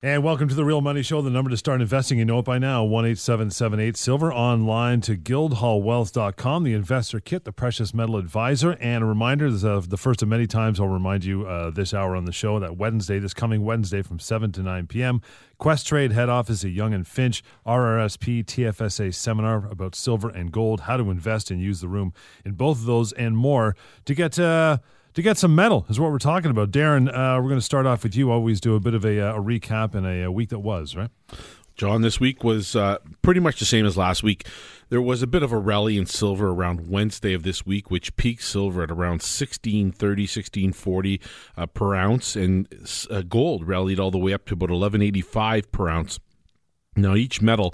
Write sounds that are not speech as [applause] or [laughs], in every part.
And welcome to the Real Money Show. The number to start investing, you know it by now, 1 8778 Silver. Online to guildhallwealth.com, the investor kit, the precious metal advisor. And a reminder of the first of many times I'll remind you uh, this hour on the show that Wednesday, this coming Wednesday from 7 to 9 p.m., Questrade head office at Yonge and Finch, RRSP TFSA seminar about silver and gold, how to invest and use the room in both of those and more to get. Uh, to get some metal is what we're talking about. Darren, uh, we're going to start off with you. Always do a bit of a, uh, a recap in a, a, week that was, right? John, this week was uh, pretty much the same as last week. There was a bit of a rally in silver around Wednesday of this week, which peaked silver at around 1630, 1640 uh, per ounce, and uh, gold rallied all the way up to about 1185 per ounce. Now, each metal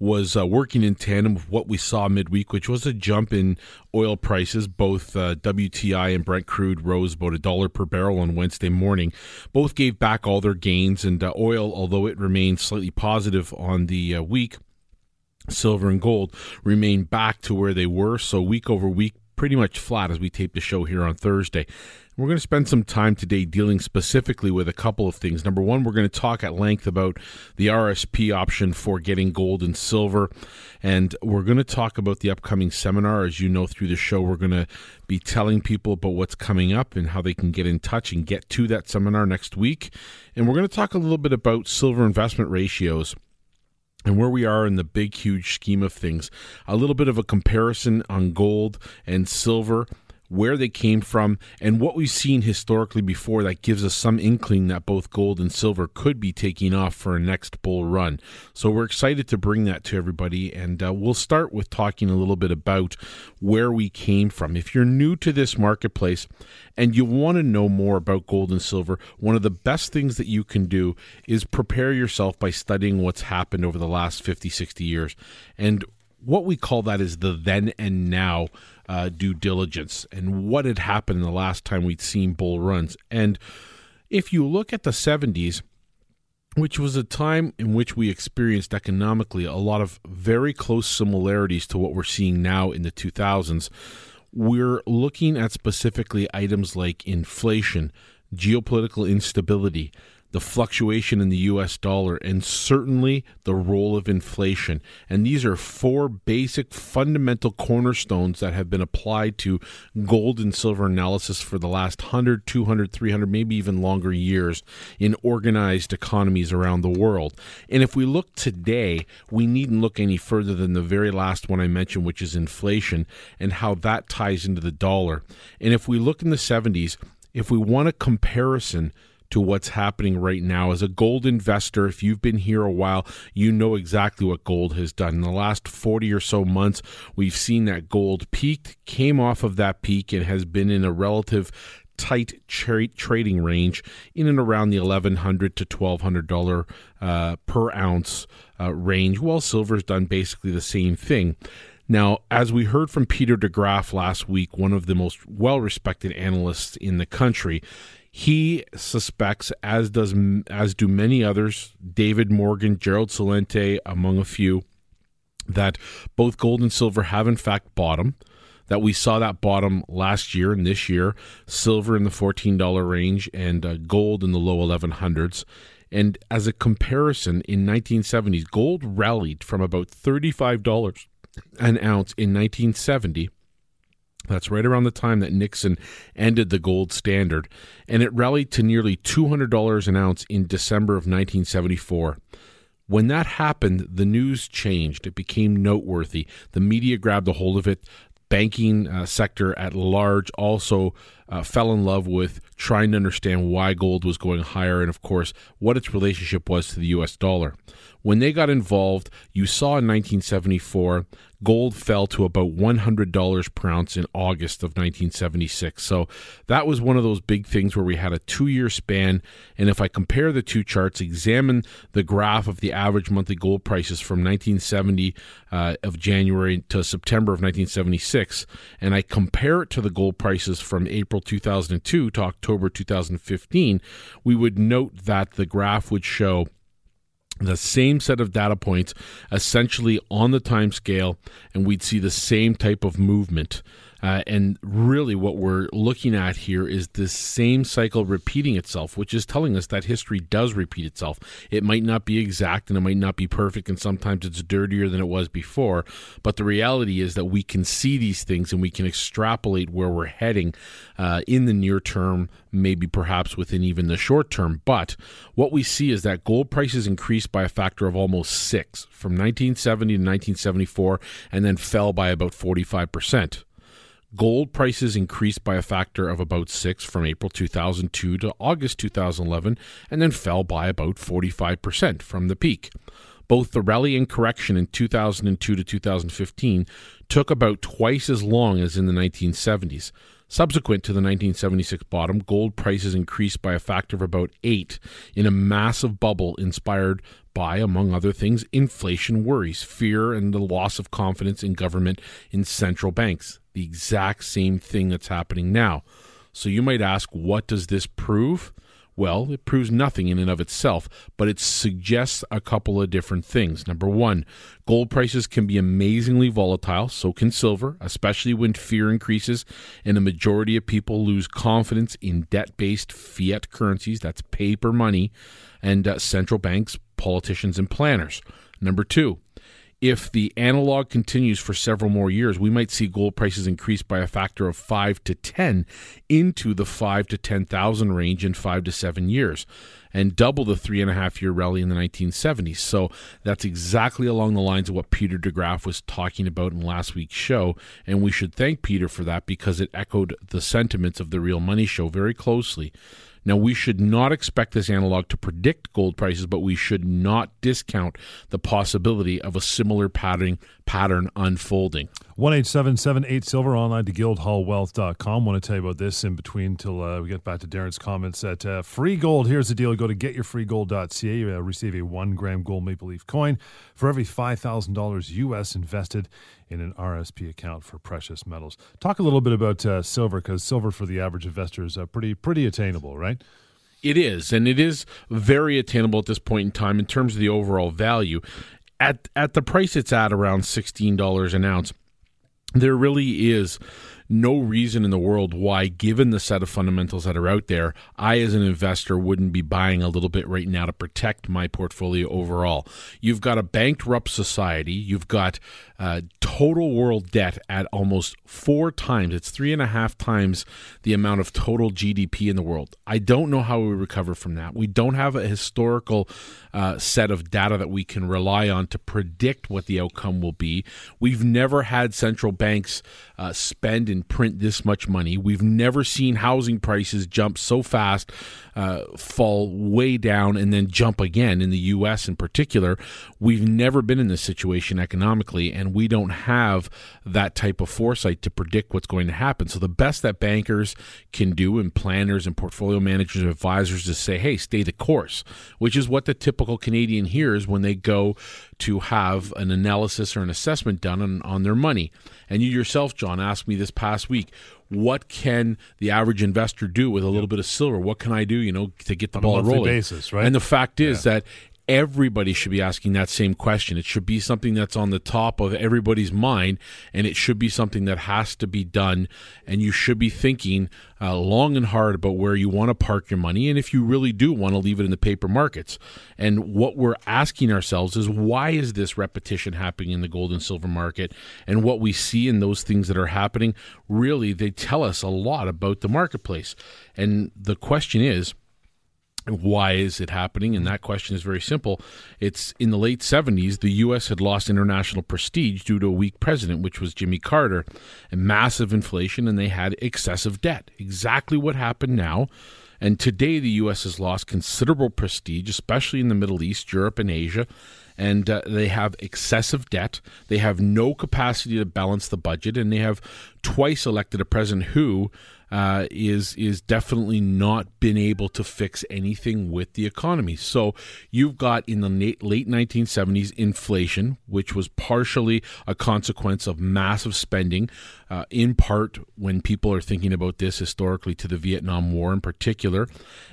was uh, working in tandem with what we saw midweek, which was a jump in oil prices. Both uh, WTI and Brent crude rose about a dollar per barrel on Wednesday morning. Both gave back all their gains, and uh, oil, although it remained slightly positive on the uh, week, silver and gold remain back to where they were. So week over week, pretty much flat as we tape the show here on Thursday. We're going to spend some time today dealing specifically with a couple of things. Number one, we're going to talk at length about the RSP option for getting gold and silver. And we're going to talk about the upcoming seminar. As you know, through the show, we're going to be telling people about what's coming up and how they can get in touch and get to that seminar next week. And we're going to talk a little bit about silver investment ratios and where we are in the big, huge scheme of things. A little bit of a comparison on gold and silver where they came from, and what we've seen historically before that gives us some inkling that both gold and silver could be taking off for a next bull run. So we're excited to bring that to everybody, and uh, we'll start with talking a little bit about where we came from. If you're new to this marketplace and you want to know more about gold and silver, one of the best things that you can do is prepare yourself by studying what's happened over the last 50, 60 years. And what we call that is the then and now uh, due diligence and what had happened the last time we'd seen bull runs. And if you look at the 70s, which was a time in which we experienced economically a lot of very close similarities to what we're seeing now in the 2000s, we're looking at specifically items like inflation, geopolitical instability, the fluctuation in the US dollar, and certainly the role of inflation. And these are four basic fundamental cornerstones that have been applied to gold and silver analysis for the last 100, 200, 300, maybe even longer years in organized economies around the world. And if we look today, we needn't look any further than the very last one I mentioned, which is inflation and how that ties into the dollar. And if we look in the 70s, if we want a comparison to what's happening right now. As a gold investor, if you've been here a while, you know exactly what gold has done. In the last 40 or so months, we've seen that gold peaked, came off of that peak, and has been in a relative tight tra- trading range in and around the 1,100 to $1,200 uh, per ounce uh, range, while silver's done basically the same thing. Now, as we heard from Peter Degraaf last week, one of the most well respected analysts in the country, he suspects, as does as do many others, David Morgan, Gerald Celente, among a few, that both gold and silver have in fact bottom. That we saw that bottom last year and this year, silver in the fourteen dollar range and uh, gold in the low eleven hundreds. And as a comparison, in 1970s, gold rallied from about $35 an ounce in 1970 that's right around the time that Nixon ended the gold standard, and it rallied to nearly $200 an ounce in December of 1974. When that happened, the news changed. It became noteworthy. The media grabbed a hold of it. Banking uh, sector at large also uh, fell in love with trying to understand why gold was going higher and, of course, what its relationship was to the US dollar. When they got involved, you saw in 1974 gold fell to about $100 per ounce in August of 1976. So that was one of those big things where we had a two year span. And if I compare the two charts, examine the graph of the average monthly gold prices from 1970 uh, of January to September of 1976, and I compare it to the gold prices from April 2002 to October 2015, we would note that the graph would show the same set of data points essentially on the time scale and we'd see the same type of movement Uh, and really, what we're looking at here is this same cycle repeating itself, which is telling us that history does repeat itself. It might not be exact and it might not be perfect, and sometimes it's dirtier than it was before. But the reality is that we can see these things and we can extrapolate where we're heading uh, in the near term, maybe perhaps within even the short term. But what we see is that gold prices increased by a factor of almost six from 1970 to 1974 and then fell by about 45%. Gold prices increased by a factor of about six from April 2002 to August 2011 and then fell by about 45% from the peak. Both the rally and correction in 2002 to 2015 took about twice as long as in the 1970s. Subsequent to the 1976 bottom, gold prices increased by a factor of about eight in a massive bubble inspired by, among other things, inflation worries, fear, and the loss of confidence in government in central banks the exact same thing that's happening now. So you might ask, what does this prove? Well, it proves nothing in and of itself, but it suggests a couple of different things. Number one, gold prices can be amazingly volatile, so can silver, especially when fear increases and a majority of people lose confidence in debt based fiat currencies, that's paper money, and uh, central banks, politicians, and planners. Number two, if the analog continues for several more years, we might see gold prices increase by a factor of five to ten into the five to ten thousand range in five to seven years, and double the three and a half year rally in the 1970s. So that's exactly along the lines of what Peter Degraaf was talking about in last week's show, and we should thank Peter for that because it echoed the sentiments of the Real Money Show very closely. Now, we should not expect this analog to predict gold prices, but we should not discount the possibility of a similar pattern pattern unfolding. 18778 silver online to guildhallwealth.com. Want to tell you about this in between till uh, we get back to Darren's comments at uh, Free Gold. Here's the deal go to getyourfreegold.ca. You uh, receive a one gram gold maple leaf coin for every $5,000 US invested in an RSP account for precious metals. Talk a little bit about uh, silver because silver for the average investor is uh, pretty, pretty attainable, right? It is, and it is very attainable at this point in time in terms of the overall value at at the price it's at around sixteen dollars an ounce, there really is no reason in the world why, given the set of fundamentals that are out there, I as an investor wouldn't be buying a little bit right now to protect my portfolio overall. You've got a bankrupt society. You've got uh, total world debt at almost four times. It's three and a half times the amount of total GDP in the world. I don't know how we recover from that. We don't have a historical uh, set of data that we can rely on to predict what the outcome will be. We've never had central banks uh, spend and print this much money. We've never seen housing prices jump so fast, uh, fall way down, and then jump again in the U.S. in particular. We've never been in this situation economically, and we don't have that type of foresight to predict what's going to happen. So the best that bankers can do, and planners and portfolio managers and advisors, is say, "Hey, stay the course," which is what the typical Canadian hears when they go to have an analysis or an assessment done on, on their money. And you yourself, John, asked me this past week, what can the average investor do with a little bit of silver? What can I do, you know, to get the On ball a rolling? basis, right? And the fact is that everybody should be asking that same question. It should be something that's on the top of everybody's mind, and it should be something that has to be done. And you should be thinking uh, long and hard about where you want to park your money, and if you really do want to leave it in the paper markets. And what we're asking ourselves is why is this repetition happening in the gold and silver market? And what we see in those things that are happening, really, they tell us a lot about the marketplace. And the question is, why is it happening? And that question is very simple. It's in the late 70s, the U.S. had lost international prestige due to a weak president, which was Jimmy Carter, and massive inflation, and they had excessive debt. Exactly what happened now. And today, the U.S. has lost considerable prestige, especially in the Middle East, Europe, and Asia. And uh, they have excessive debt. They have no capacity to balance the budget. And they have twice elected a president who uh, is is definitely not been able to fix anything with the economy. So you've got in the late 1970s inflation, which was partially a consequence of massive spending, uh, in part when people are thinking about this historically to the Vietnam War in particular,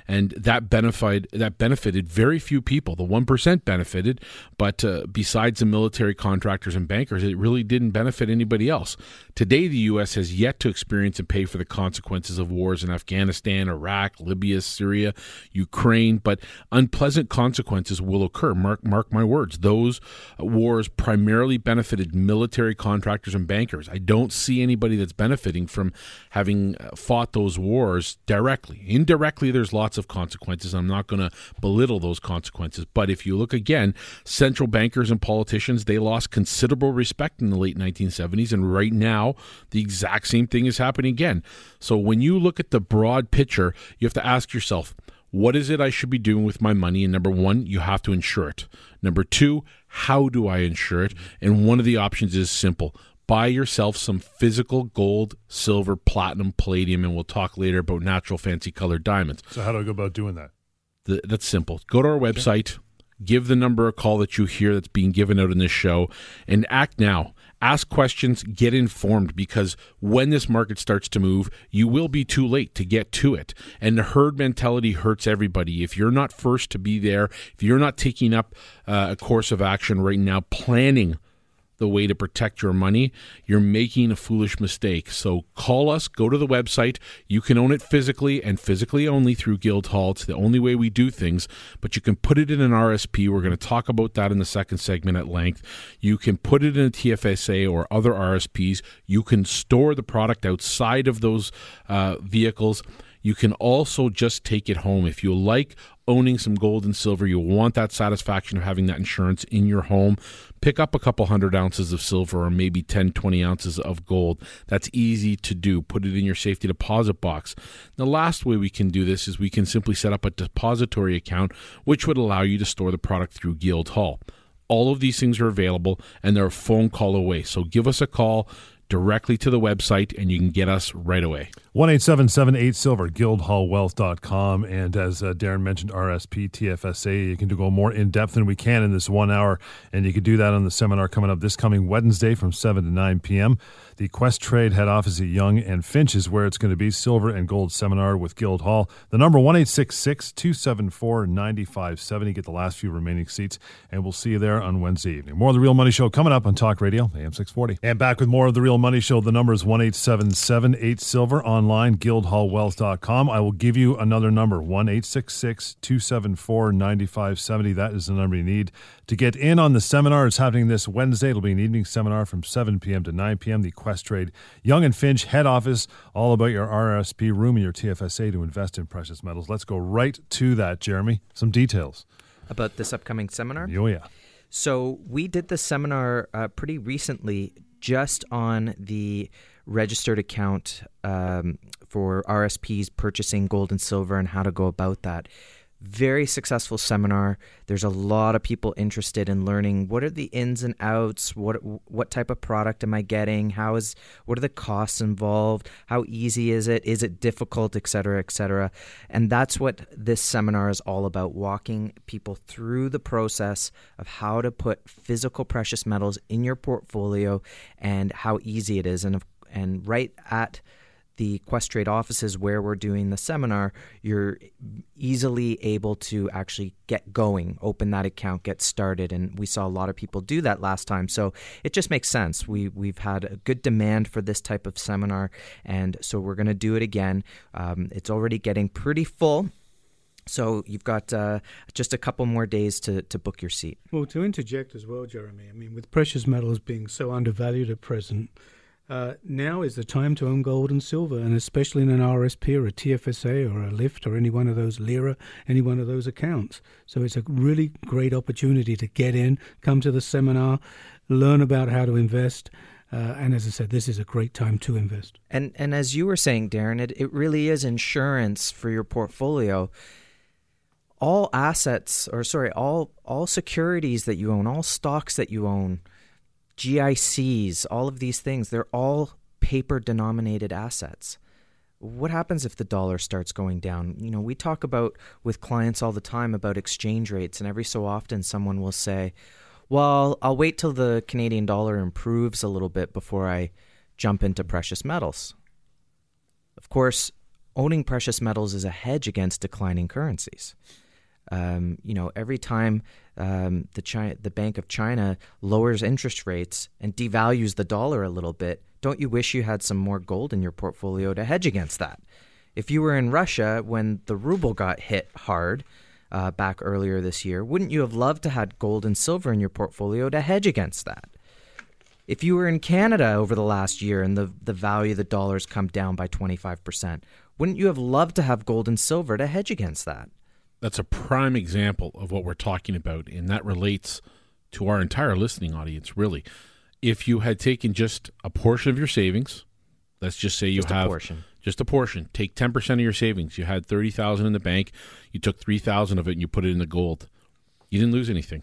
and that benefited that benefited very few people. The one percent benefited, but uh, besides the military contractors and bankers, it really didn't benefit anybody else. Today, the U.S. has yet to experience and pay for the consequences of wars in Afghanistan, Iraq, Libya, Syria, Ukraine, but unpleasant consequences will occur. Mark, mark my words. Those wars primarily benefited military contractors and bankers. I don't see anybody that's benefiting from having uh, fought those wars directly. Indirectly, there's lots of consequences. I'm not going to belittle those consequences. But if you look again, central bankers and politicians, they lost considerable respect in the late 1970s. And right now, the exact same thing is happening again. So when you look at the broad picture, you have to ask yourself, what is it I should be doing with my money? And number one, you have to insure it. Number two, how do I insure it? And one of the options is simple buy yourself some physical gold, silver, platinum, palladium, and we'll talk later about natural fancy colored diamonds. So, how do I go about doing that? The, that's simple. Go to our website, give the number a call that you hear that's being given out in this show, and act now ask questions, get informed because when this market starts to move, you will be too late to get to it. And the herd mentality hurts everybody. If you're not first to be there, if you're not taking up uh, a course of action right now, planning the way to protect your money, you're making a foolish mistake. So call us, go to the website. You can own it physically and physically only through Guildhall. It's the only way we do things, but you can put it in an RSP. We're going to talk about that in the second segment at length. You can put it in a TFSA or other RSPs. You can store the product outside of those uh, vehicles. You can also just take it home. If you like owning some gold and silver, you want that satisfaction of having that insurance in your home, pick up a couple hundred ounces of silver or maybe 10, 20 ounces of gold. That's easy to do. Put it in your safety deposit box. The last way we can do this is we can simply set up a depository account, which would allow you to store the product through Guildhall. All of these things are available and they're a phone call away. So give us a call directly to the website and you can get us right away. 1 877 Silver, guildhallwealth.com. And as uh, Darren mentioned, RSP, TFSA, you can go more in depth than we can in this one hour. And you can do that on the seminar coming up this coming Wednesday from 7 to 9 p.m. The Questrade head office at Yonge and Finch is where it's going to be. Silver and Gold Seminar with Guildhall. The number 1 274 9570. Get the last few remaining seats. And we'll see you there on Wednesday evening. More of The Real Money Show coming up on Talk Radio, AM 640. And back with more of The Real Money Show. The number is 1 877 Silver online, guildhallwealth.com. I will give you another number 1 274 9570. That is the number you need to get in on the seminar. It's happening this Wednesday. It'll be an evening seminar from 7 p.m. to 9 p.m. The Questrade Yonge and Finch head office, all about your RSP room and your TFSA to invest in precious metals. Let's go right to that, Jeremy. Some details about this upcoming seminar. Oh, yeah. So we did the seminar uh, pretty recently just on the registered account um, for RSPs purchasing gold and silver and how to go about that very successful seminar. There's a lot of people interested in learning what are the ins and outs, what what type of product am I getting, how is what are the costs involved, how easy is it, is it difficult, et cetera, et cetera. And that's what this seminar is all about, walking people through the process of how to put physical precious metals in your portfolio and how easy it is. And and right at the Questrade offices where we're doing the seminar, you're easily able to actually get going, open that account, get started. And we saw a lot of people do that last time. So it just makes sense. We, we've had a good demand for this type of seminar. And so we're going to do it again. Um, it's already getting pretty full. So you've got uh, just a couple more days to, to book your seat. Well, to interject as well, Jeremy, I mean, with precious metals being so undervalued at present, uh, now is the time to own gold and silver, and especially in an RSP or a TFSA or a LIFT or any one of those LIRA, any one of those accounts. So it's a really great opportunity to get in, come to the seminar, learn about how to invest. Uh, and as I said, this is a great time to invest. And and as you were saying, Darren, it, it really is insurance for your portfolio. All assets, or sorry, all all securities that you own, all stocks that you own, GICs, all of these things, they're all paper denominated assets. what happens if the dollar starts going down? You know, we talk about with clients all the time about exchange rates, and every so often someone will say, Well, I'll wait till the Canadian dollar improves a little bit before I jump into precious metals. Of course, owning precious metals is a hedge against declining currencies. Um, you know, every time um, the China, the Bank of China lowers interest rates and devalues the dollar a little bit, don't you wish you had some more gold in your portfolio to hedge against that? If you were in Russia when the ruble got hit hard uh, back earlier this year, wouldn't you have loved to had gold and silver in your portfolio to hedge against that? If you were in Canada over the last year and the, the value of the dollar's come down by 25%, wouldn't you have loved to have gold and silver to hedge against that? That's a prime example of what we're talking about, and that relates to our entire listening audience, really if you had taken just a portion of your savings, let's just say you just have a portion. just a portion, take 10% of your savings. You had 30,000 in the bank, you took 3,000 of it and you put it in the gold. You didn't lose anything.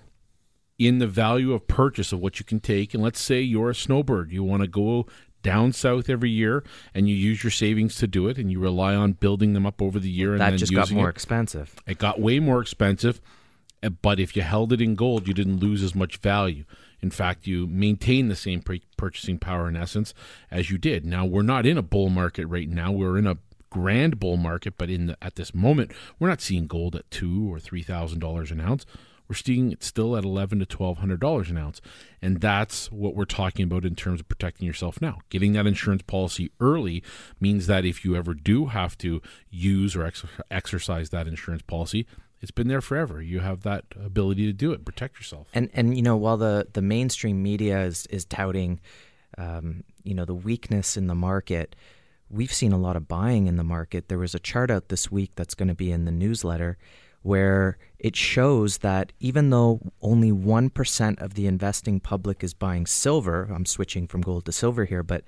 In the value of purchase of what you can take, and let's say you're a snowbird, you want to go down south every year and you use your savings to do it and you rely on building them up over the year and that just got more it. expensive. It got way more expensive, eh, but if you held it in gold, you didn't lose as much value. In fact, you maintain the same pre- purchasing power in essence as you did. Now, we're not in a bull market right now. We're in a grand bull market, but in the, at this moment, we're not seeing gold at two or three thousand dollars an ounce. We're seeing it still at eleven to twelve hundred dollars an ounce, and that's what we're talking about in terms of protecting yourself now. Getting that insurance policy early means that if you ever do have to use or ex- exercise that insurance policy, it's been there forever. You have that ability to do it, protect yourself. And and you know, while the the mainstream media is is touting, um, you know, the weakness in the market, we've seen a lot of buying in the market. There was a chart out this week that's going to be in the newsletter where it shows that even though only 1% of the investing public is buying silver, I'm switching from gold to silver here, but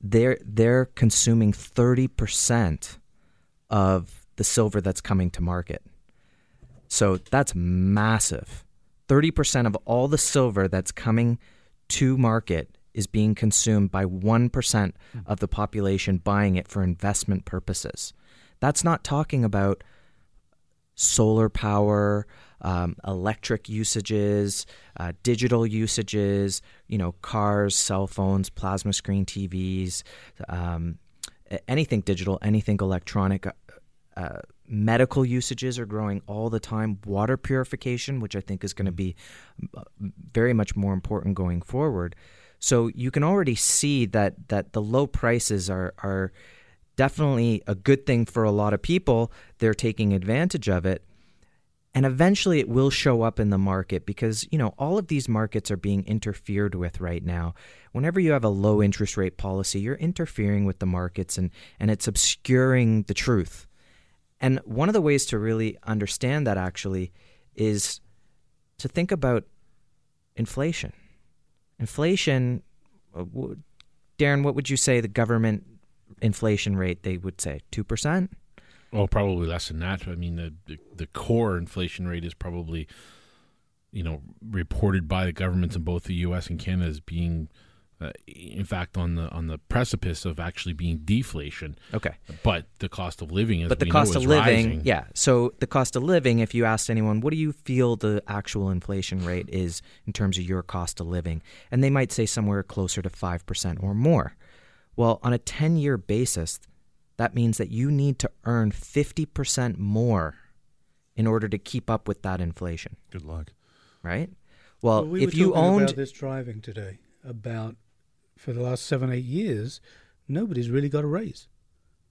they're they're consuming 30% of the silver that's coming to market. So that's massive. 30% of all the silver that's coming to market is being consumed by 1% hmm. of the population buying it for investment purposes. That's not talking about solar power, um, electric usages, uh, digital usages, you know, cars, cell phones, plasma screen TVs, um, anything digital, anything electronic. Uh, medical usages are growing all the time. Water purification, which I think is going to be uh, very much more important going forward. So you can already see that that the low prices are are definitely a good thing for a lot of people. They're taking advantage of it. And eventually it will show up in the market because, you know, all of these markets are being interfered with right now. Whenever you have a low interest rate policy, you're interfering with the markets and, and it's obscuring the truth. And one of the ways to really understand that actually is to think about inflation. Inflation, uh, Darren, what would you say the government inflation rate they would say? 2%? Well, probably less than that. I mean, the, the, the core inflation rate is probably, you know, reported by the governments in both the U.S. and Canada as being uh, in fact on the on the precipice of actually being deflation. Okay, but the cost of living is but the cost of living, rising. yeah. So the cost of living, if you asked anyone, what do you feel the actual inflation rate is in terms of your cost of living, and they might say somewhere closer to five percent or more. Well, on a ten year basis, that means that you need to earn fifty percent more in order to keep up with that inflation. Good luck, right? Well, well we if you owned this driving today about for the last seven, eight years, nobody's really got a raise.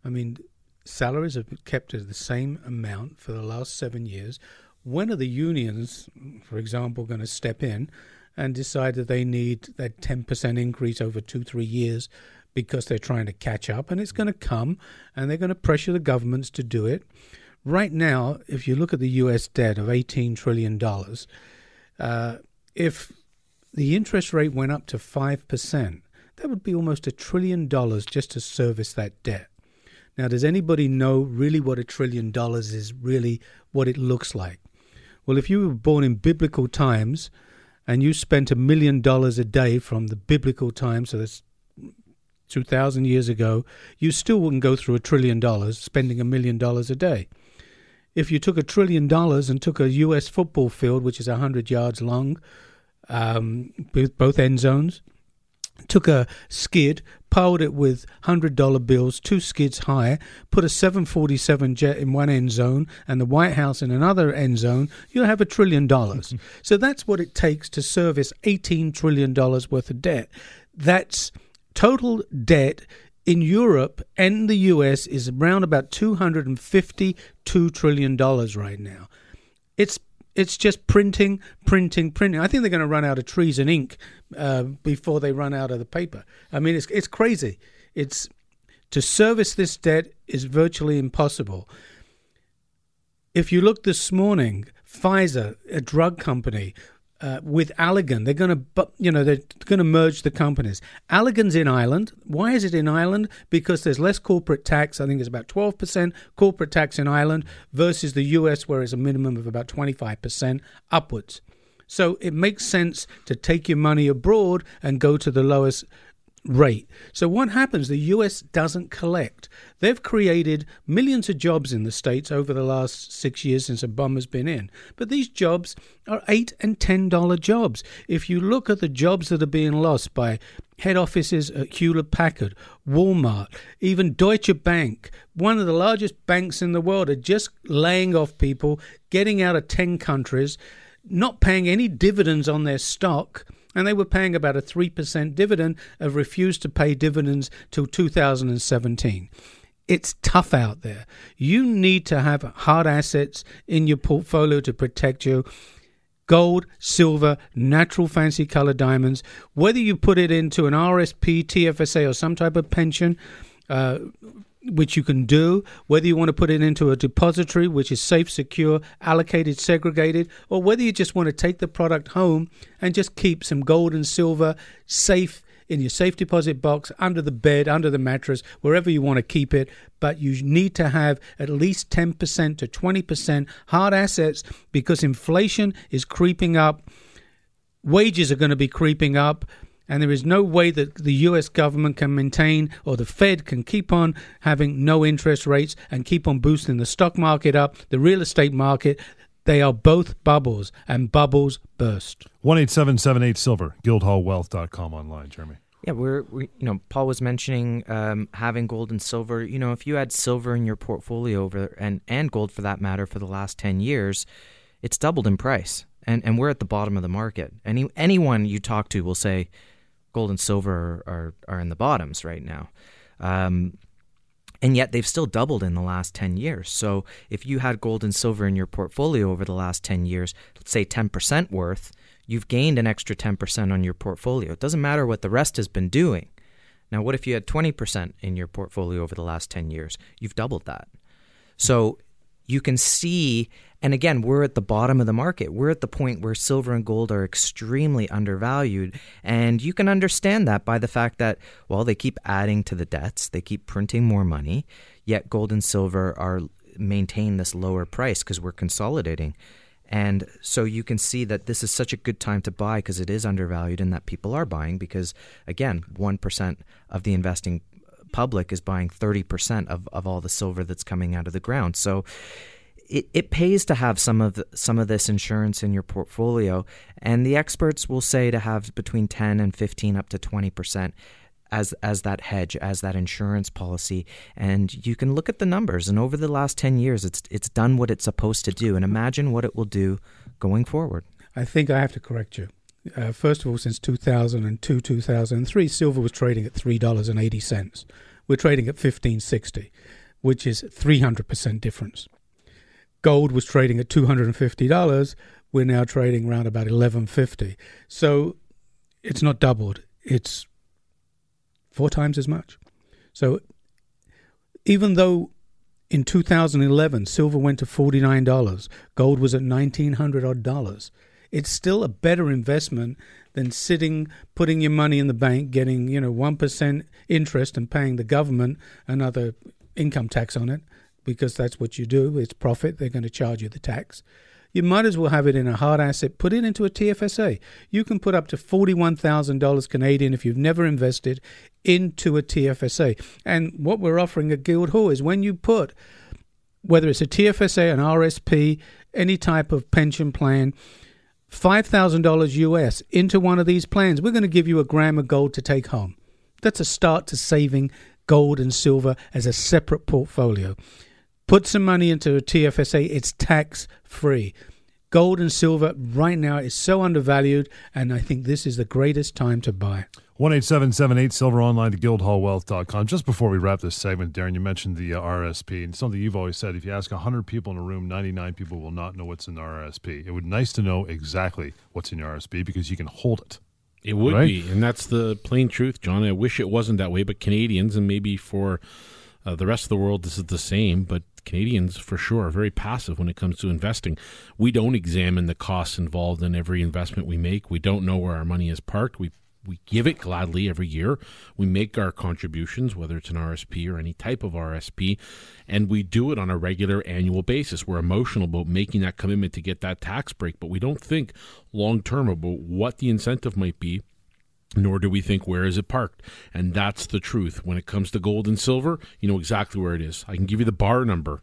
I mean, salaries have kept at the same amount for the last seven years. When are the unions, for example, going to step in and decide that they need that 10% increase over two, three years because they're trying to catch up? And it's going to come and they're going to pressure the governments to do it. Right now, if you look at the US debt of $18 trillion, uh, if the interest rate went up to 5%, that would be almost a trillion dollars just to service that debt. Now, does anybody know really what a trillion dollars is, really what it looks like? Well, if you were born in biblical times and you spent a million dollars a day from the biblical times, so that's 2,000 years ago, you still wouldn't go through a trillion dollars spending a million dollars a day. If you took a trillion dollars and took a U.S. football field, which is 100 yards long, um, with both end zones, took a skid, piled it with hundred dollar bills, two skids high, put a 747 jet in one end zone and the White House in another end zone, you'll have a trillion dollars. [laughs] so that's what it takes to service 18 trillion dollars worth of debt. That's total debt in Europe and the US is around about 252 trillion dollars right now. It's it's just printing, printing, printing. I think they're going to run out of trees and ink uh, before they run out of the paper. I mean, it's it's crazy. It's to service this debt is virtually impossible. If you look this morning, Pfizer, a drug company, uh, with Allergan. They're going to, you know, they're going to merge the companies. Allergan's in Ireland. Why is it in Ireland? Because there's less corporate tax. I think it's about 12% corporate tax in Ireland versus the US, where it's a minimum of about 25% upwards. So it makes sense to take your money abroad and go to the lowest rate. So what happens? The US doesn't collect. They've created millions of jobs in the States over the last six years since Obama's been in. But these jobs are eight and ten dollar jobs. If you look at the jobs that are being lost by head offices at Hewlett Packard, Walmart, even Deutsche Bank, one of the largest banks in the world, are just laying off people, getting out of ten countries, not paying any dividends on their stock and they were paying about a 3% dividend, have refused to pay dividends till 2017. It's tough out there. You need to have hard assets in your portfolio to protect you. Gold, silver, natural fancy color diamonds, whether you put it into an RSP, TFSA, or some type of pension, uh, which you can do, whether you want to put it into a depository, which is safe, secure, allocated, segregated, or whether you just want to take the product home and just keep some gold and silver safe in your safe deposit box, under the bed, under the mattress, wherever you want to keep it. But you need to have at least 10% to 20% hard assets because inflation is creeping up, wages are going to be creeping up and there is no way that the US government can maintain or the Fed can keep on having no interest rates and keep on boosting the stock market up, the real estate market. They are both bubbles, and bubbles burst. One eight seven seven eight silver. Guildhallwealth.com online, Jeremy. Yeah, we're we, you know Paul was mentioning um, having gold and silver. You know, if you had silver in your portfolio over and and gold for that matter for the last ten years, it's doubled in price, and and we're at the bottom of the market. Any anyone you talk to will say gold and silver are, are, in the bottoms right now. Um, and yet they've still doubled in the last 10 years. So if you had gold and silver in your portfolio over the last 10 years, let's say 10% worth, you've gained an extra 10% on your portfolio. It doesn't matter what the rest has been doing. Now, what if you had 20% in your portfolio over the last 10 years? You've doubled that. So you can see and again we're at the bottom of the market. We're at the point where silver and gold are extremely undervalued. And you can understand that by the fact that well they keep adding to the debts. They keep printing more money. Yet gold and silver are maintain this lower price because we're consolidating. And so you can see that this is such a good time to buy because it is undervalued and that people are buying because again 1% of the investing public is buying 30% of, of all the silver that's coming out of the ground. So it, it pays to have some of the, some of this insurance in your portfolio, and the experts will say to have between 10 and 15 up to 20% as as that hedge, as that insurance policy, and you can look at the numbers. And over the last 10 years, it's it's done what it's supposed to do, and imagine what it will do going forward. I think I have to correct you. Uh, first of all, since 2002, 2003, silver was trading at three dollars and eighty cents. We're trading at 1560, which is 300% difference. Gold was trading at $250. We're now trading around about 1150. So it's not doubled. It's four times as much. So even though in 2011 silver went to $49, gold was at 1900 odd dollars, it's still a better investment than sitting, putting your money in the bank, getting you know one percent interest, and paying the government another income tax on it because that's what you do. It's profit. They're going to charge you the tax. you might as well have it in a hard asset. Put it into a TFSA. You can put up to $41,000 Canadian if you've never invested into a TFSA. And what we're offering at Guildhall is when you put, whether it's a TFSA, an RSP, any type of pension plan, $5,000 US into one of these plans, we're going to give you a gram of gold to take home. That's a start to saving gold and silver as a separate portfolio. Put some money into a TFSA, it's tax free. Gold and silver right now is so undervalued, and I think this is the greatest time to buy. 18778 Silver online to guildhallwealth.com. Just before we wrap this segment, Darren, you mentioned the uh, RSP, and something you've always said if you ask 100 people in a room, 99 people will not know what's in the RSP. It would be nice to know exactly what's in your RSP because you can hold it. It would Right. be, and that's the plain truth, John. I wish it wasn't that way, but Canadians and maybe for uh, the rest of the world, this is the same. But Canadians, for sure, are very passive when it comes to investing. We don't examine the costs involved in every investment we make. We don't know where our money is parked. We we give it gladly every year. We make our contributions, whether it's an RSP or any type of RSP, and we do it on a regular annual basis. We're emotional about making that commitment to get that tax break, but we don't think long term about what the incentive might be nor do we think where is it parked. And that's the truth. When it comes to gold and silver you know exactly where it is. I can give you the bar number.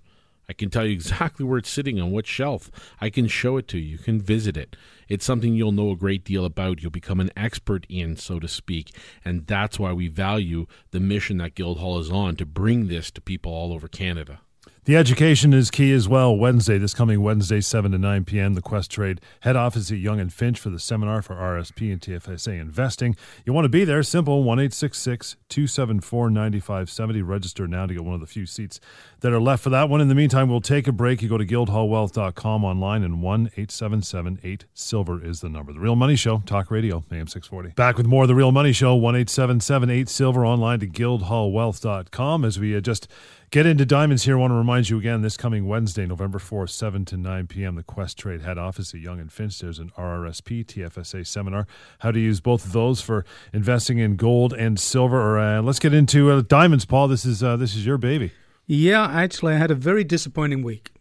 I can tell you [laughs] exactly where it's sitting on what shelf. I can show it to you. You can visit it. It's something you'll know a great deal about. You'll become an expert in so to speak. And that's why we value the mission that guildhall is on to bring this to people all over canada The education is key as well. Wednesday, this coming Wednesday, 7 to 9 p.m., the Questrade head office at Yonge and Finch for the seminar for RSP and TFSA investing. You want to be there? Simple 1 274 9570. Register now to get one of the few seats that are left for that one. In the meantime, we'll take a break. You go to guildhallwealth.com online and 1 8778 Silver is the number. The Real Money Show, Talk Radio, AM 640. Back with more of The Real Money Show, 1 8778 Silver online to guildhallwealth.com as we uh, just Get into diamonds here. I want to remind you again this coming Wednesday, November 4th, 7 to 9 p.m., the Questrade head office at Yonge and Finch. There's an RRSP TFSA seminar. How to use both of those for investing in gold and silver. Or, uh, let's get into uh, diamonds, Paul. This is uh, this is your baby. Yeah, actually, I had a very disappointing week,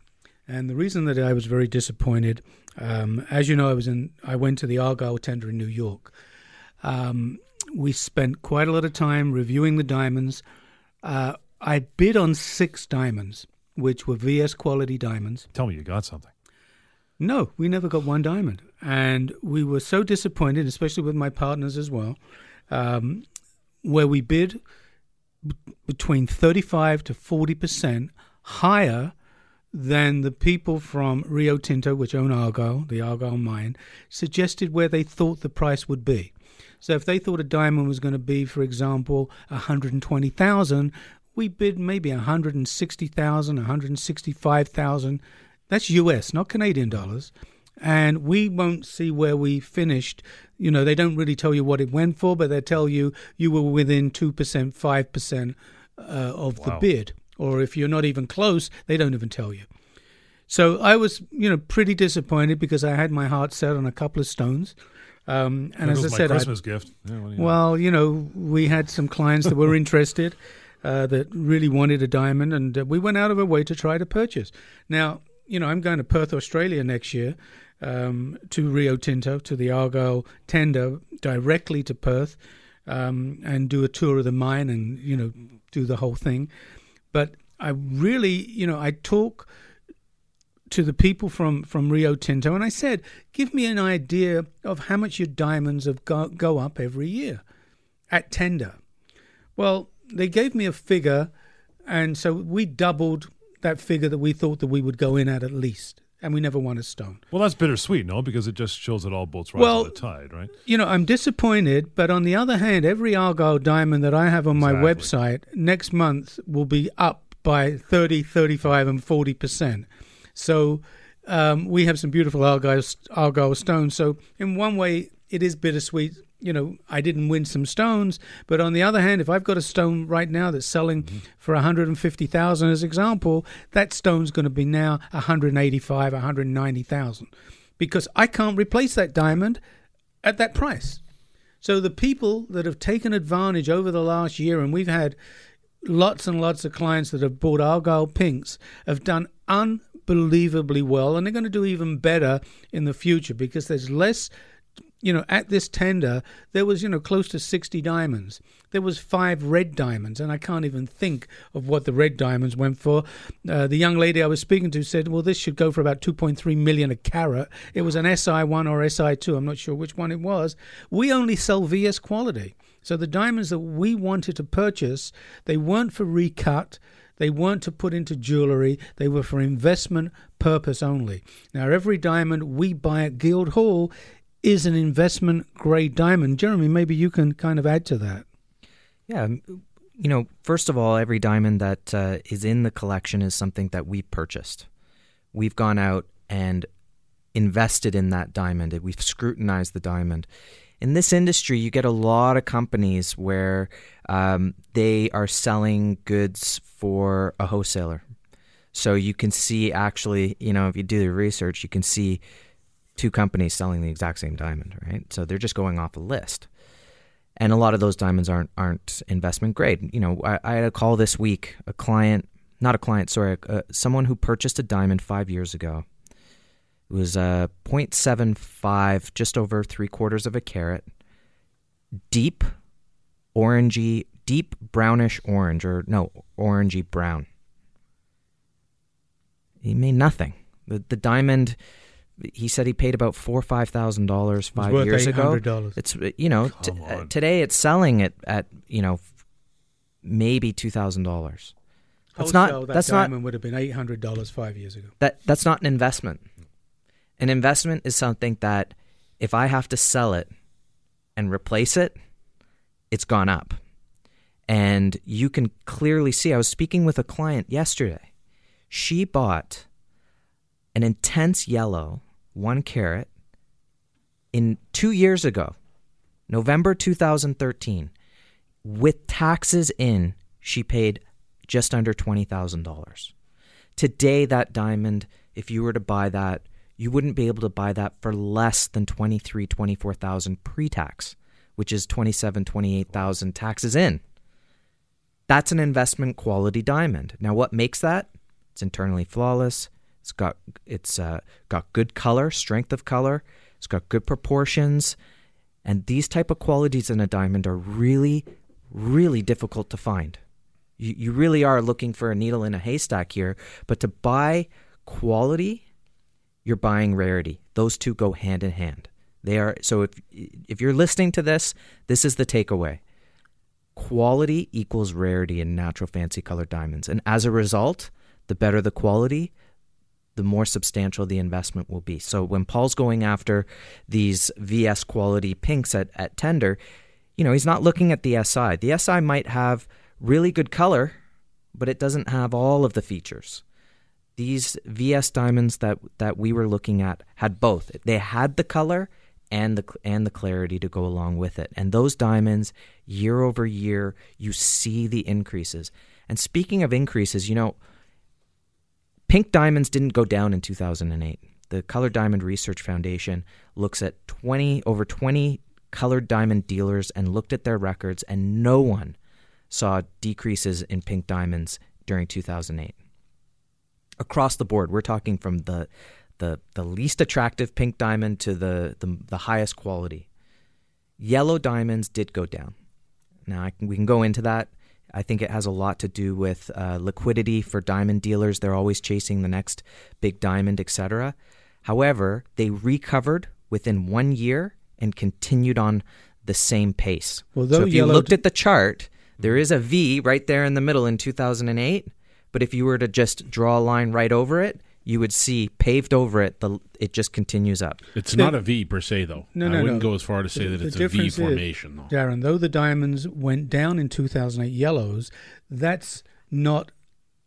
and the reason that I was very disappointed, um, as you know, I was in. I went to the Argyle tender in New York. Um, we spent quite a lot of time reviewing the diamonds. Uh, I bid on six diamonds, which were VS quality diamonds. Tell me you got something. No, we never got one diamond. And we were so disappointed, especially with my partners as well, um, where we bid b- between 35 to 40% higher than the people from Rio Tinto, which own Argyle, the Argyle mine, suggested where they thought the price would be. So if they thought a diamond was going to be, for example, 120,000, we bid maybe 160,000, 165,000. That's US, not Canadian dollars. And we won't see where we finished. You know, they don't really tell you what it went for, but they tell you you were within 2%, 5% uh, of the bid. Or if you're not even close, they don't even tell you. So I was, you know, pretty disappointed because I had my heart set on a couple of stones. Um, and That as I said, I, Christmas gift. Yeah, you know? well, you know, we had some clients that were [laughs] interested, uh, that really wanted a diamond, and uh, we went out of our way to try to purchase. Now, you know, I'm going to Perth, Australia next year um, to Rio Tinto, to the Argyle tender, directly to Perth, um, and do a tour of the mine and, you know, do the whole thing. But I really, you know, I talk to the people from, from Rio Tinto, and I said, give me an idea of how much your diamonds have go, go up every year at tender. Well, they gave me a figure, and so we doubled that figure that we thought that we would go in at at least, and we never won a stone. well, that's bittersweet, no? Because it just shows that all boats rise Well, on the tide, right? You know, I'm disappointed, but on the other hand, every Argyle diamond that I have on my website next month will be up by 30, 35, and 40%. So um, we have some beautiful Argyle, Argyle stones. So, in one way, it is bittersweet. You know, I didn't win some stones, but on the other hand, if I've got a stone right now that's selling mm-hmm. for 150,000 as example, that stone's going to be now 185, 190,000 because I can't replace that diamond at that price. So the people that have taken advantage over the last year, and we've had lots and lots of clients that have bought Argyle Pinks, have done unbelievably well, and they're going to do even better in the future because there's less you know, at this tender, there was, you know, close to 60 diamonds. There was five red diamonds, and I can't even think of what the red diamonds went for. Uh, the young lady I was speaking to said, well, this should go for about 2.3 million a carat. It was an SI1 or SI2. I'm not sure which one it was. We only sell VS quality. So the diamonds that we wanted to purchase, they weren't for recut. They weren't to put into jewelry, they were for investment purpose only. Now, every diamond we buy at Guildhall is an investment grade diamond. Jeremy, maybe you can kind of add to that. Yeah. You know, first of all, every diamond that uh, is in the collection is something that we purchased. We've gone out and invested in that diamond. We've scrutinized the diamond. In this industry, you get a lot of companies where um, they are selling goods for a wholesaler. So you can see actually, you know, if you do the research, you can see two companies selling the exact same diamond, right? So they're just going off a list. And a lot of those diamonds aren't aren't investment grade. You know, I, I had a call this week, a client, not a client, sorry, uh, someone who purchased a diamond five years ago. It was a uh, 0.75, just over three quarters of a carat, deep orangey, deep brownish orange, or no, orangey brown. He made nothing. The the diamond he said he paid about four or five thousand dollars five years ago. It's you know t- uh, today it's selling at at you know maybe two thousand dollars. That's not that that's diamond not would have been eight hundred dollars five years ago. That that's not an investment. An investment is something that if I have to sell it and replace it, it's gone up. And you can clearly see. I was speaking with a client yesterday. She bought an intense yellow one carat in two years ago, November 2013, with taxes in, she paid just under $20,000. Today, that diamond, if you were to buy that, you wouldn't be able to buy that for less than 23, 24,000 pre-tax, which is 27, 28,000 taxes in. That's an investment quality diamond. Now, what makes that? It's internally flawless. It's got it's uh, got good color, strength of color. It's got good proportions, and these type of qualities in a diamond are really, really difficult to find. You you really are looking for a needle in a haystack here. But to buy quality, you're buying rarity. Those two go hand in hand. They are so if if you're listening to this, this is the takeaway. Quality equals rarity in natural fancy colored diamonds. And as a result, the better the quality, the more substantial the investment will be. So when Paul's going after these VS quality pinks at, at tender, you know, he's not looking at the SI. The SI might have really good color, but it doesn't have all of the features. These VS diamonds that that we were looking at had both. They had the color and the and the clarity to go along with it. And those diamonds year over year, you see the increases. And speaking of increases, you know, Pink diamonds didn't go down in 2008. The Colored Diamond Research Foundation looks at 20 over 20 colored diamond dealers and looked at their records and no one saw decreases in pink diamonds during 2008. Across the board, we're talking from the the, the least attractive pink diamond to the, the, the highest quality. Yellow diamonds did go down. Now, can, we can go into that. I think it has a lot to do with uh, liquidity for diamond dealers. They're always chasing the next big diamond, etc. However, they recovered within one year and continued on the same pace. Well, so if you looked at the chart, there is a V right there in the middle in 2008. But if you were to just draw a line right over it, you would see paved over it. The it just continues up. It's the, not a V per se, though. No, no, I wouldn't no. go as far to say the, that it's a V formation, is, though. Darren, though the diamonds went down in 2008 yellows, that's not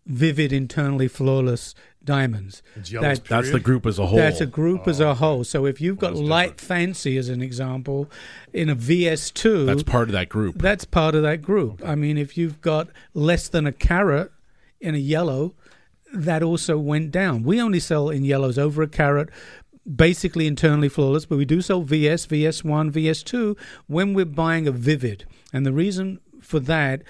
vivid, internally flawless diamonds. That, that's the group as a whole. That's a group oh, as a oh, whole. So if you've got light fancy as an example in a VS2, that's part of that group. That's part of that group. Okay. I mean, if you've got less than a carat in a yellow, that also went down. We only sell in yellows over a carat, basically internally flawless, but we do sell VS, VS1, VS2 when we're buying a vivid. And the reason for that,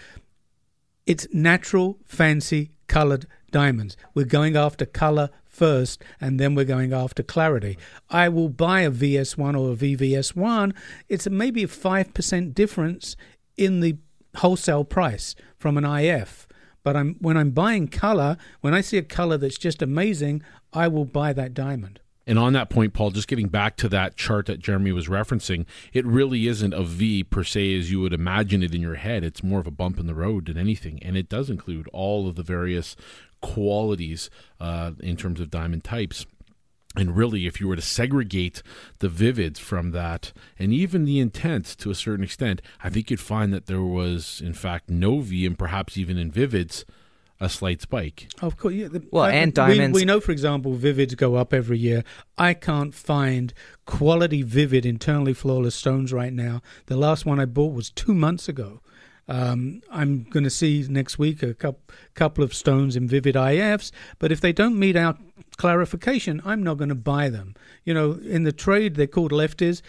it's natural, fancy, colored diamonds. We're going after color first, and then we're going after clarity. I will buy a VS1 or a VVS1. It's maybe a 5% difference in the wholesale price from an IF. But I'm, when I'm buying color, when I see a color that's just amazing, I will buy that diamond. And on that point, Paul, just getting back to that chart that Jeremy was referencing, it really isn't a V per se as you would imagine it in your head. It's more of a bump in the road than anything. And it does include all of the various qualities uh, in terms of diamond types. And really, if you were to segregate the vivid from that, and even the intent to a certain extent, I think you'd find that there was, in fact, no V, and perhaps even in vivids, a slight spike. Of course, yeah. The, well, I, and diamonds. We, we, know, for example, vivids go up every year. I can't find quality vivid internally flawless stones right now. The last one I bought was two months ago. Um, I'm going to see next week a couple of stones in vivid IFs, but if they don't meet our clarification, I'm not going to buy them. You know, in the trade, they're called lefties,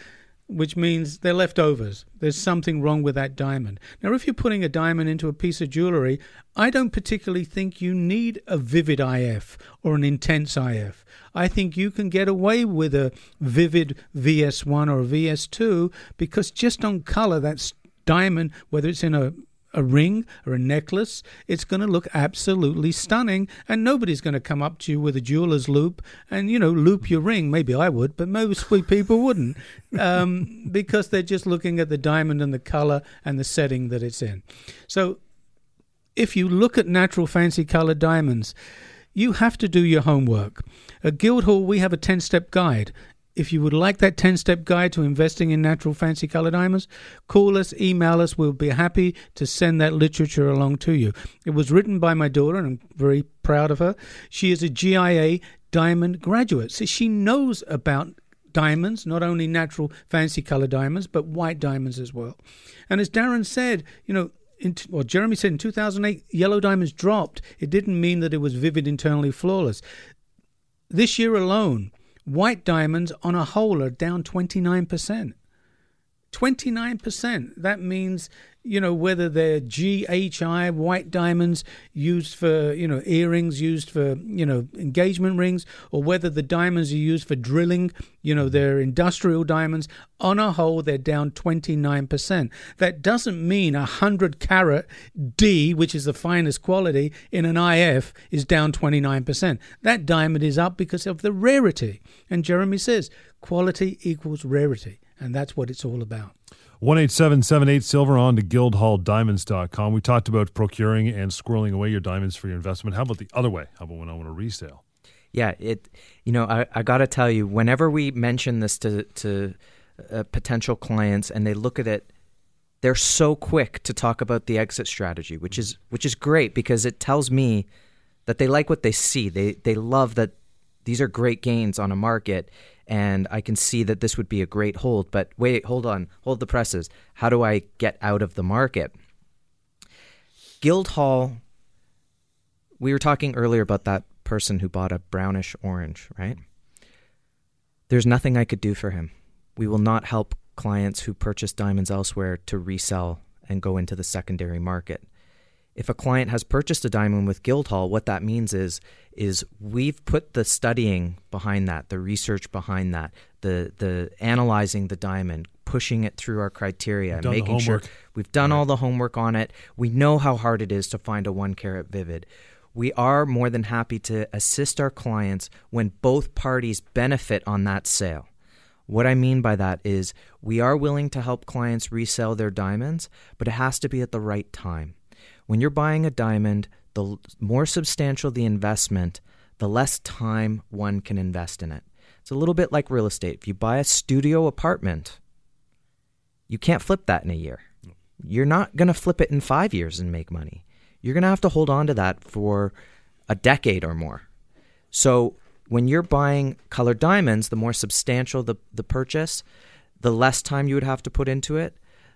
which means they're leftovers. There's something wrong with that diamond. Now, if you're putting a diamond into a piece of jewelry, I don't particularly think you need a vivid IF or an intense IF. I think you can get away with a vivid VS1 or a VS2 because just on color, that's diamond, whether it's in a a ring or a necklace, it's going to look absolutely stunning, and nobody's going to come up to you with a jeweler's loupe and you know loop your ring. Maybe I would, but most people wouldn't, um, because they're just looking at the diamond and the color and the setting that it's in. So, if you look at natural fancy colored diamonds, you have to do your homework. At Guildhall, we have a 10 step guide, if you would like that 10 step guide to investing in natural fancy color diamonds, call us, email us. We'll be happy to send that literature along to you. It was written by my daughter, and I'm very proud of her. She is a GIA diamond graduate, so she knows about diamonds, not only natural fancy color diamonds, but white diamonds as well. And as Darren said, you know, in, well, Jeremy said in 2008, yellow diamonds dropped. It didn't mean that it was vivid, internally flawless. This year alone, White diamonds on a whole are down 29%. 29%. That means, you know, whether they're GHI, white diamonds used for, you know, earrings, used for, you know, engagement rings, or whether the diamonds are used for drilling, you know, they're industrial diamonds. On a whole, they're down 29%. That doesn't mean a 100 carat D, which is the finest quality in an IF, is down 29%. That diamond is up because of the rarity. And Jeremy says quality equals rarity. And that's what it's all about. 18778 Silver on to guildhalldiamonds.com. We talked about procuring and squirreling away your diamonds for your investment. How about the other way? How about when I want to resale? Yeah, it. You know, I, I got to tell you, whenever we mention this to to uh, potential clients and they look at it, they're so quick to talk about the exit strategy, which is which is great because it tells me that they like what they see. They they love that these are great gains on a market and I can see that this would be a great hold. But wait, hold on, hold the presses. How do I get out of the market? Guildhall, we were talking earlier about that person who bought a brownish orange, right? There's nothing I could do for him. We will not help clients who purchase diamonds elsewhere to resell and go into the secondary market if a client has purchased a diamond with Guildhall, what that means is is we've put the studying behind that, the research behind that, the the analyzing the diamond, pushing it through our criteria, making sure we've done right. all the homework on it. We know how hard it is to find a one carat vivid. We are more than happy to assist our clients when both parties benefit on that sale. What I mean by that is we are willing to help clients resell their diamonds, but it has to be at the right time when you're buying a diamond, the more substantial the investment, the less time one can invest in it. It's a little bit like real estate. If you buy a studio apartment, you can't flip that in a year. You're not going to flip it in five years and make money. You're going to have to hold on to that for a decade or more. So when you're buying colored diamonds, the more substantial the, the purchase, the less time you would have to put into it,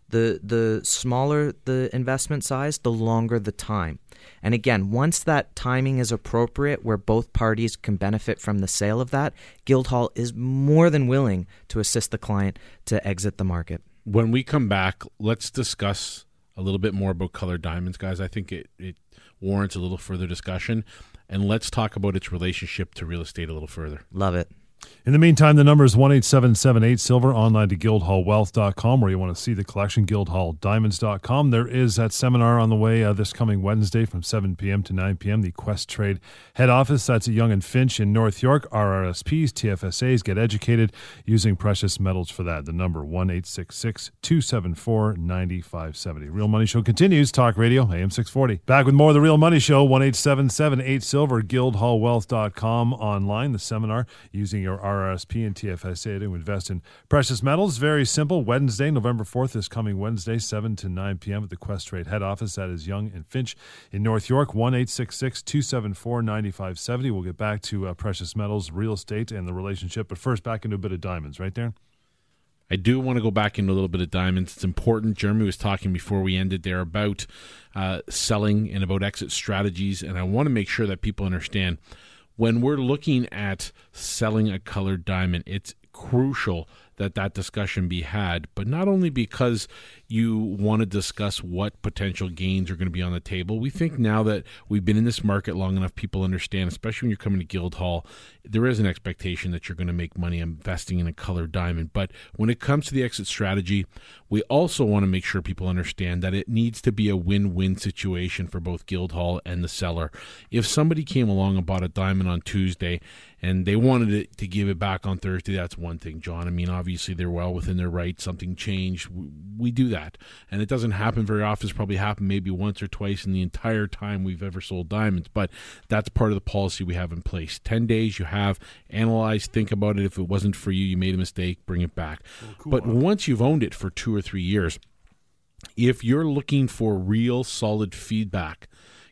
the the smaller the investment size, the longer the time. And again, once that timing is appropriate where both parties can benefit from the sale of that, Guildhall is more than willing to assist the client to exit the market. When we come back, let's discuss a little bit more about colored diamonds, guys. I think it, it warrants a little further discussion. and let's talk about its relationship to real estate a little further. Love it. In the meantime, the number is 18778 Silver, online to guildhallwealth.com, where you want to see the collection, guildhalldiamonds.com. There is that seminar on the way uh, this coming Wednesday from 7 p.m. to 9 p.m. The Questrade head office, that's at Yonge and Finch in North York. RRSPs, TFSAs, get educated using precious metals for that. The number 1866 274 9570. Real Money Show continues. Talk Radio, AM 640. Back with more of the Real Money Show, 18778 Silver, guildhallwealth.com online. The seminar using your RRSP and TFSA to invest in precious metals. Very simple. Wednesday, November 4th, is coming Wednesday, 7 to 9 p.m. at the Questrade head office. That is Yonge and Finch in North York, 1 274 9570. We'll get back to uh, precious metals, real estate, and the relationship. But first, back into a bit of diamonds, right there? I do want to go back into a little bit of diamonds. It's important. Jeremy was talking before we ended there about uh, selling and about exit strategies, and I want to make sure that people understand when we're looking at selling a colored diamond, it's crucial that that discussion be had, but not only because you want to discuss what potential gains are going to be on the table. We think now that we've been in this market long enough, people understand, especially when you're coming to Guildhall, there is an expectation that you're going to make money investing in a colored diamond. But when it comes to the exit strategy, we also want to make sure people understand that it needs to be a win win situation for both Guildhall and the seller. If somebody came along and bought a diamond on Tuesday and they wanted it to give it back on Thursday, that's one thing, John. I mean, obviously they're well within their right. Something changed. We do that. And it doesn't happen very often. It's probably happened maybe once or twice in the entire time we've ever sold diamonds. But that's part of the policy we have in place. 10 days you have, analyze, think about it. If it wasn't for you, you made a mistake, bring it back. Oh, cool. But once you've owned it for two or three years, if you're looking for real solid feedback,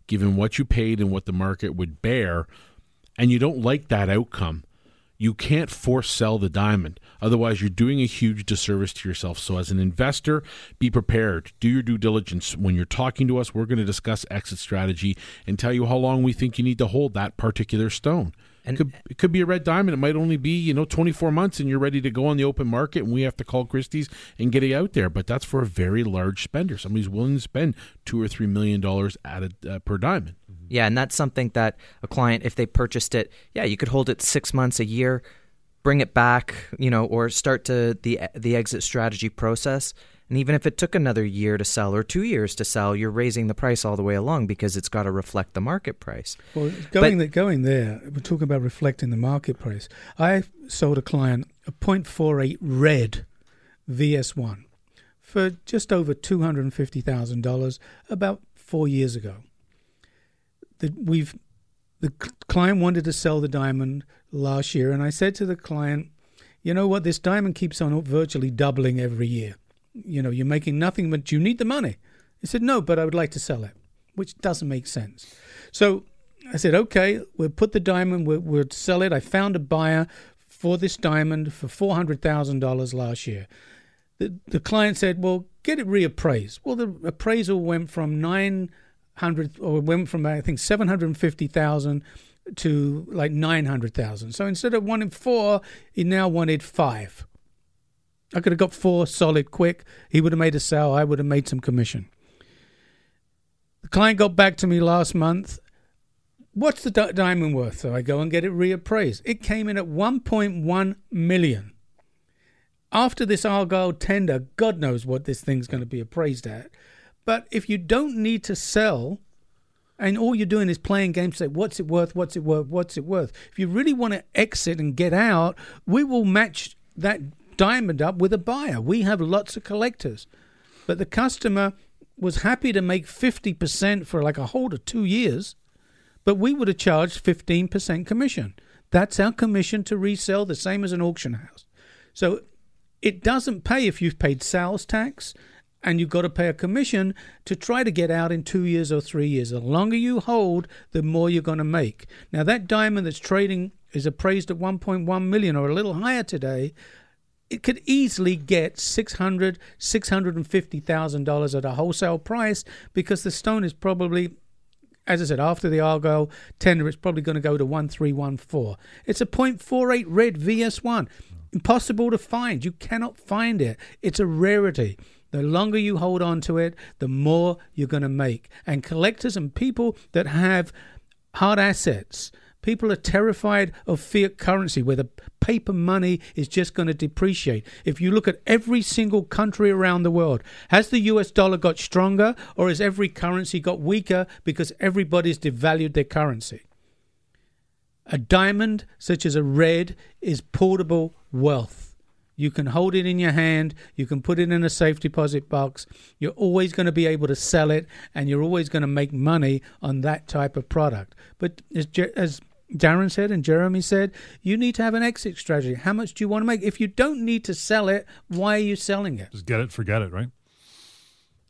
given what you paid and what the market would bear, and you don't like that outcome, you can't force sell the diamond. Otherwise, you're doing a huge disservice to yourself. So, as an investor, be prepared. Do your due diligence. When you're talking to us, we're going to discuss exit strategy and tell you how long we think you need to hold that particular stone. And it could, it could be a red diamond. It might only be, you know, 24 months and you're ready to go on the open market and we have to call Christie's and get it out there. But that's for a very large spender. Somebody's willing to spend two or three million dollars at a, uh, per diamond. Yeah, and that's something that a client, if they purchased it, yeah, you could hold it six months, a year, bring it back, you know, or start to the the exit strategy process. And even if it took another year to sell or two years to sell, you're raising the price all the way along because it's got to reflect the market price. Well, going, but, the, going there, we're talking about reflecting the market price. I sold a client a 0.48 red VS1 for just over $250,000 about four years ago that we've the client wanted to sell the diamond last year, and I said to the client, you know what, this diamond keeps on virtually doubling every year. You know, you're making nothing, but you need the money. He said, no, but I would like to sell it, which doesn't make sense. So I said, okay, we'll put the diamond, we'll, we'll sell it. I found a buyer for this diamond for $400,000 last year. The, the client said, well, get it reappraised. Well, the appraisal went from nine hundred or went from I think seven hundred and fifty thousand to like nine hundred thousand. So instead of wanting four, he now wanted five. I could have got four solid quick. He would have made a sale. I would have made some commission. The client got back to me last month. What's the di- diamond worth? So I go and get it reappraised. It came in at 1.1 million. After this Argyle tender, God knows what this thing's going to be appraised at. But if you don't need to sell, and all you're doing is playing games, say, what's it worth? What's it worth? What's it worth? If you really want to exit and get out, we will match that diamond up with a buyer. We have lots of collectors. But the customer was happy to make 50% for like a hold of two years, but we would have charged 15% commission. That's our commission to resell, the same as an auction house. So it doesn't pay if you've paid sales tax and you've got to pay a commission to try to get out in two years or three years. The longer you hold, the more you're going to make. Now, that diamond that's trading is appraised at 1.1 million or a little higher today. It could easily get 600, 650,000 dollars at a wholesale price because the stone is probably as I said, after the Argyle tender, it's probably going to go to 1314. It's a 0.48 red VS1. Impossible to find. You cannot find it. It's a rarity. The longer you hold on to it, the more you're going to make. And collectors and people that have hard assets. People are terrified of fiat currency, where the paper money is just going to depreciate. If you look at every single country around the world, has the US dollar got stronger or has every currency got weaker because everybody's devalued their currency? A diamond, such as a red, is portable wealth. You can hold it in your hand, you can put it in a safe deposit box. You're always going to be able to sell it, and you're always going to make money on that type of product. But as, as Darren said and Jeremy said, you need to have an exit strategy. How much do you want to make? If you don't need to sell it, why are you selling it? Just get it, forget it, right?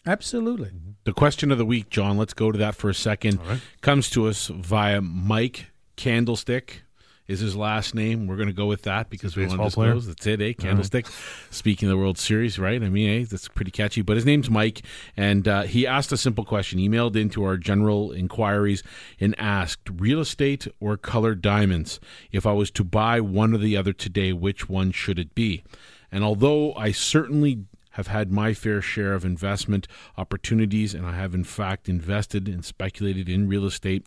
Absolutely. Mm-hmm. The question of the week, John, let's go to that for a second, All right. comes to us via Mike Candlestick. Is his last name? We're going to go with that because we want to player? disclose. That's it, eh? Candlestick. Speaking of the World Series, right? I mean, eh, that's pretty catchy. But his name's Mike, and uh, he asked a simple question. He Emailed into our general inquiries and asked, "Real estate or colored diamonds? If I was to buy one or the other today, which one should it be?" And although I certainly have had my fair share of investment opportunities, and I have in fact invested and speculated in real estate.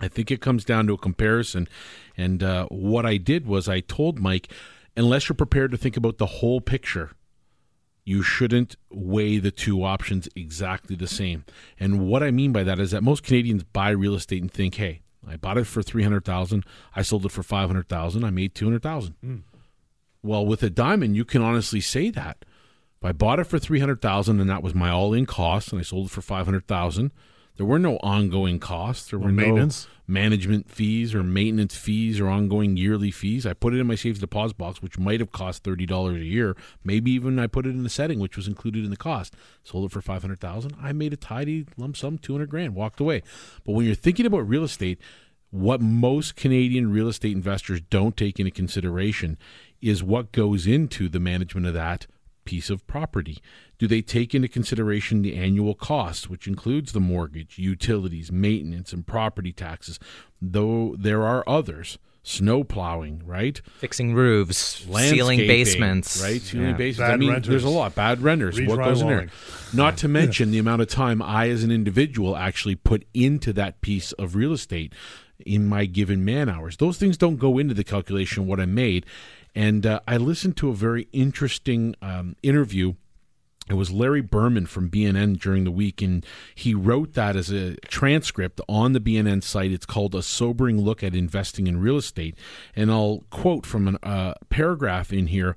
I think it comes down to a comparison. And uh, what I did was I told Mike, unless you're prepared to think about the whole picture, you shouldn't weigh the two options exactly the same. And what I mean by that is that most Canadians buy real estate and think, "Hey, I bought it for 300,000, I sold it for 500,000, I made 200,000." Well, with a diamond, you can honestly say that. If I bought it for 300,000 and that was my all-in cost and I sold it for 500,000, there were no ongoing costs. There Or were maintenance? no management fees or maintenance fees or ongoing yearly fees. I put it in my safe deposit box, which might have cost thirty dollars a year. Maybe even I put it in the setting, which was included in the cost. Sold it for five hundred thousand. I made a tidy lump sum, two hundred grand. Walked away. But when you're thinking about real estate, what most Canadian real estate investors don't take into consideration is what goes into the management of that piece of property. Do they take into consideration the annual cost, which includes the mortgage, utilities, maintenance, and property taxes? Though there are others, snow plowing, right? Fixing roofs, sealing basements. right? Sealing Yeah. basements. I Bad mean, renters. there's a lot. Bad renters. What goes in there? Redrawing. Not to mention the amount of time I, as an individual, actually put into that piece of real estate in my given man hours. Those things don't go into the calculation of what I made. And uh, I listened to a very interesting um, interview. It was Larry Berman from BNN during the week, and he wrote that as a transcript on the BNN site. It's called A Sobering Look at Investing in Real Estate. And I'll quote from a uh, paragraph in here.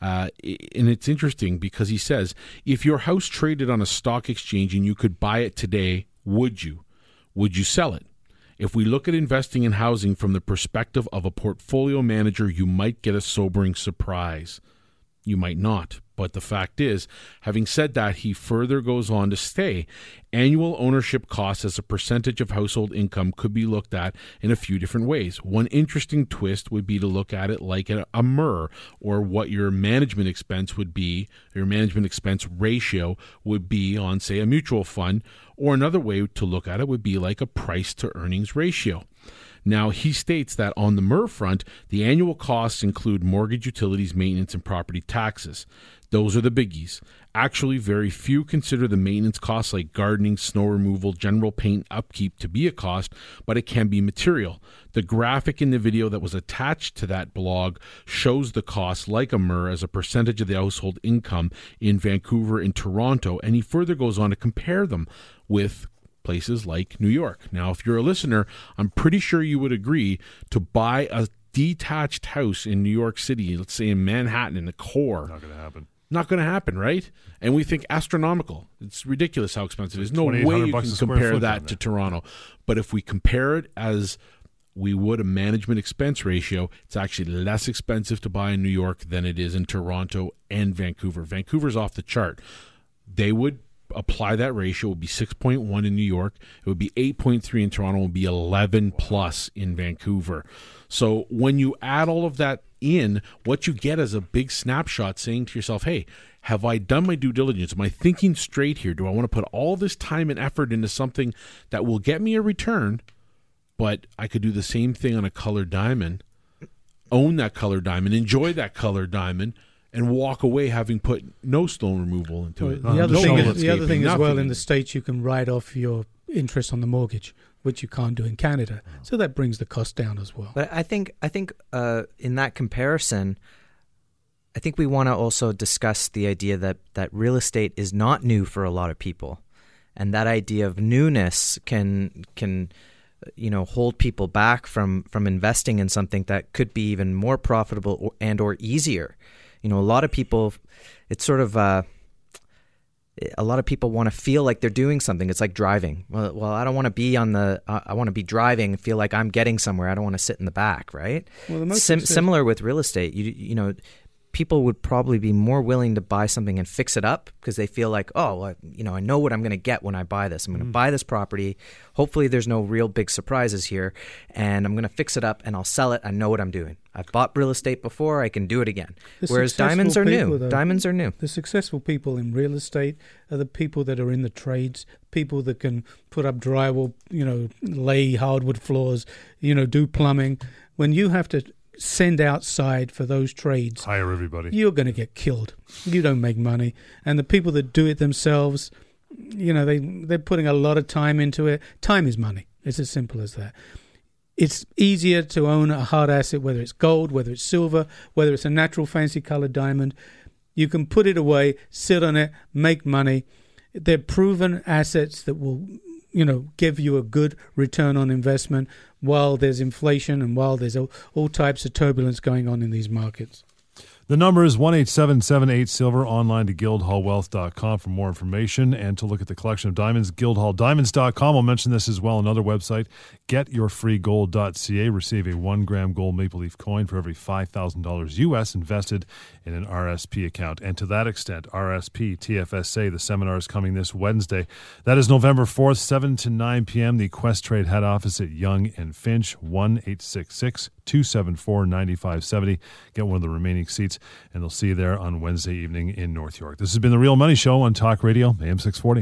Uh, and it's interesting because he says, if your house traded on a stock exchange and you could buy it today, would you? Would you sell it? If we look at investing in housing from the perspective of a portfolio manager, you might get a sobering surprise. You might not. But the fact is, having said that, he further goes on to say annual ownership costs as a percentage of household income could be looked at in a few different ways. One interesting twist would be to look at it like a, a MER, or what your management expense would be, your management expense ratio would be on, say, a mutual fund, or another way to look at it would be like a price to earnings ratio. Now, he states that on the MER front, the annual costs include mortgage, utilities, maintenance, and property taxes. Those are the biggies. Actually, very few consider the maintenance costs like gardening, snow removal, general paint upkeep to be a cost, but it can be material. The graphic in the video that was attached to that blog shows the cost like a MER as a percentage of the household income in Vancouver and Toronto, and he further goes on to compare them with places like New York. Now, if you're a listener, I'm pretty sure you would agree to buy a detached house in New York City, let's say in Manhattan in the core. Not going to happen. Not going to happen, right? And we think astronomical. It's ridiculous how expensive it is. No way you can compare that to. Toronto. But if we compare it as we would a management expense ratio, it's actually less expensive to buy in New York than it is in Toronto and Vancouver. Vancouver's off the chart. They would apply that ratio. It would be 6.1 in New York. It would be 8.3 in Toronto. It would be 11 plus in Vancouver. So when you add all of that in, what you get is a big snapshot saying to yourself, hey, have I done my due diligence? Am I thinking straight here? Do I want to put all this time and effort into something that will get me a return, but I could do the same thing on a colored diamond, own that colored diamond, enjoy that colored diamond, and walk away having put no stone removal into it. The other no thing, is, the other thing as well in the states, you can write off your interest on the mortgage. Which you can't do in Canada. So that brings the cost down as well. But I think I think uh, in that comparison, I think we want to also discuss the idea that that real estate is not new for a lot of people, and that idea of newness can can you know hold people back from from investing in something that could be even more profitable or, and or easier. You know, a lot of people, it's sort of. Uh, a lot of people want to feel like they're doing something. It's like driving. Well, well, I don't want to be on the. Uh, I want to be driving and feel like I'm getting somewhere. I don't want to sit in the back, right? Well, the most Sim- similar with real estate. You you know, people would probably be more willing to buy something and fix it up because they feel like, oh, well, you know, I know what I'm going to get when I buy this. I'm going to Mm. buy this property. Hopefully, there's no real big surprises here, and I'm going to fix it up and I'll sell it. I know what I'm doing. I've bought real estate before. I can do it again. The Whereas diamonds are people, new. though- Diamonds are new. The successful people in real estate are the people that are in the trades, people that can put up drywall, you know, lay hardwood floors, you know, do plumbing. When you have to send outside for those trades, Hire everybody. you're going to get killed. You don't make money. And the people that do it themselves, you know, they they're putting a lot of time into it. Time is money. It's as simple as that. It's easier to own a hard asset, whether it's gold, whether it's silver, whether it's a natural fancy colored diamond. You can put it away, sit on it, make money. They're proven assets that will, you know, give you a good return on investment while there's inflation and while there's all, all types of turbulence going on in these markets. The number is 18778 Silver online to guildhallwealth.com for more information and to look at the collection of diamonds. Guildhalldiamonds.com. I'll mention this as well. Another website, getyourfreegold.ca. Receive a one gram gold maple leaf coin for every $5,000 US invested in an RSP account. And to that extent, RSP TFSA, the seminar is coming this Wednesday. That is November 4th, 7 to 9 p.m. The Questrade head office at Yonge and Finch, 1 866 274 9570. Get one of the remaining seats, and they'll see you there on Wednesday evening in North York. This has been The Real Money Show on Talk Radio, AM 640.